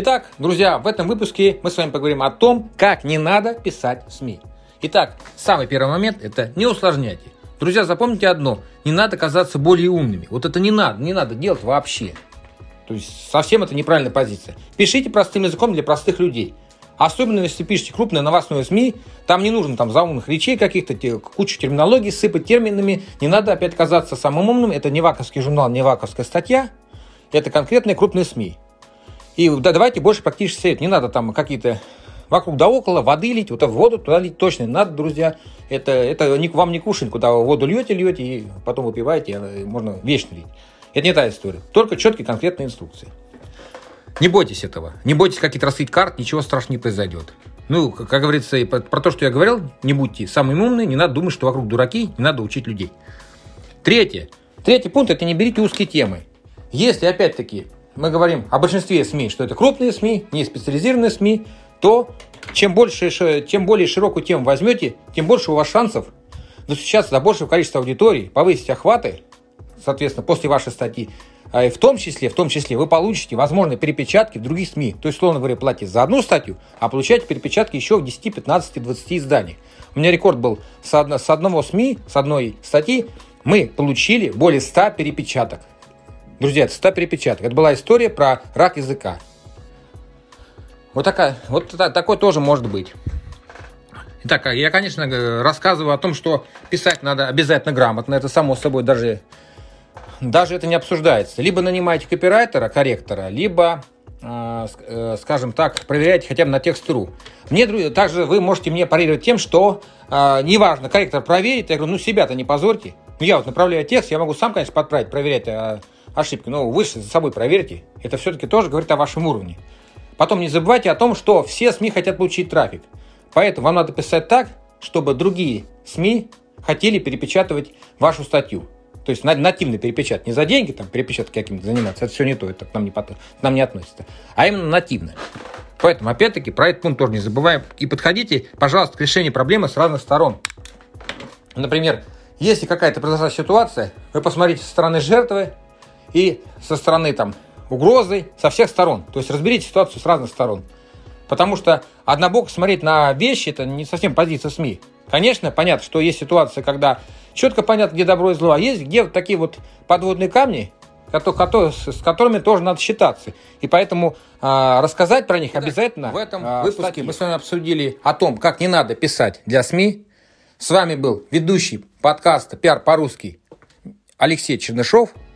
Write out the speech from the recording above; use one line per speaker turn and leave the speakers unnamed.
Итак, друзья, в этом выпуске мы с вами поговорим о том, как не надо писать СМИ. Итак, самый первый момент – это не усложняйте. Друзья, запомните одно, не надо казаться более умными. Вот это не надо, не надо делать вообще. То есть совсем это неправильная позиция. Пишите простым языком для простых людей. Особенно если пишете крупное новостное СМИ, там не нужно там заумных речей каких-то, кучу терминологии сыпать терминами. Не надо опять казаться самым умным. Это не ваковский журнал, не ваковская статья. Это конкретные крупные СМИ. И да, давайте больше практически совет. Не надо там какие-то вокруг да около воды лить, вот в воду туда лить точно не надо, друзья. Это, это вам не кушать, куда воду льете, льете, и потом выпиваете, можно вечно лить. Это не та история. Только четкие конкретные инструкции. Не бойтесь этого. Не бойтесь какие-то раскрыть карт, ничего страшного не произойдет. Ну, как говорится, и про, то, что я говорил, не будьте самыми умными, не надо думать, что вокруг дураки, не надо учить людей. Третье. Третий пункт – это не берите узкие темы. Если, опять-таки, мы говорим о большинстве СМИ, что это крупные СМИ, не специализированные СМИ, то чем, больше, чем более широкую тему возьмете, тем больше у вас шансов сейчас за большее количество аудиторий, повысить охваты, соответственно, после вашей статьи, а и в том числе, в том числе вы получите возможные перепечатки в других СМИ. То есть, словно говоря, платите за одну статью, а получаете перепечатки еще в 10, 15, 20 изданиях. У меня рекорд был с, одно, с одного СМИ, с одной статьи, мы получили более 100 перепечаток. Друзья, это 100 перепечаток. Это была история про рак языка. Вот, такая, вот такой тоже может быть. Итак, я, конечно, рассказываю о том, что писать надо обязательно грамотно. Это само собой даже, даже это не обсуждается. Либо нанимаете копирайтера, корректора, либо, э, э, скажем так, проверяйте хотя бы на текст.ру. Мне также вы можете мне парировать тем, что э, неважно, корректор проверит, я говорю, ну себя-то не позорьте. Я вот направляю текст, я могу сам, конечно, подправить, проверять, а ошибки. Но вы за собой проверьте. Это все-таки тоже говорит о вашем уровне. Потом не забывайте о том, что все СМИ хотят получить трафик. Поэтому вам надо писать так, чтобы другие СМИ хотели перепечатывать вашу статью. То есть нативно перепечатать. Не за деньги там перепечаткой каким-то заниматься. Это все не то. Это к нам не, к нам не относится. А именно нативно. Поэтому, опять-таки, про этот пункт тоже не забываем. И подходите, пожалуйста, к решению проблемы с разных сторон. Например, если какая-то произошла ситуация, вы посмотрите со стороны жертвы, и со стороны там угрозы, со всех сторон. То есть разберите ситуацию с разных сторон. Потому что однобоко смотреть на вещи – это не совсем позиция СМИ. Конечно, понятно, что есть ситуация, когда четко понятно, где добро и зло, а есть где вот такие вот подводные камни, с которыми тоже надо считаться. И поэтому э, рассказать про них обязательно. В этом э, выпуске статьи. мы с вами обсудили о том, как не надо писать для СМИ. С вами был ведущий подкаста «Пиар по-русски» Алексей Чернышов –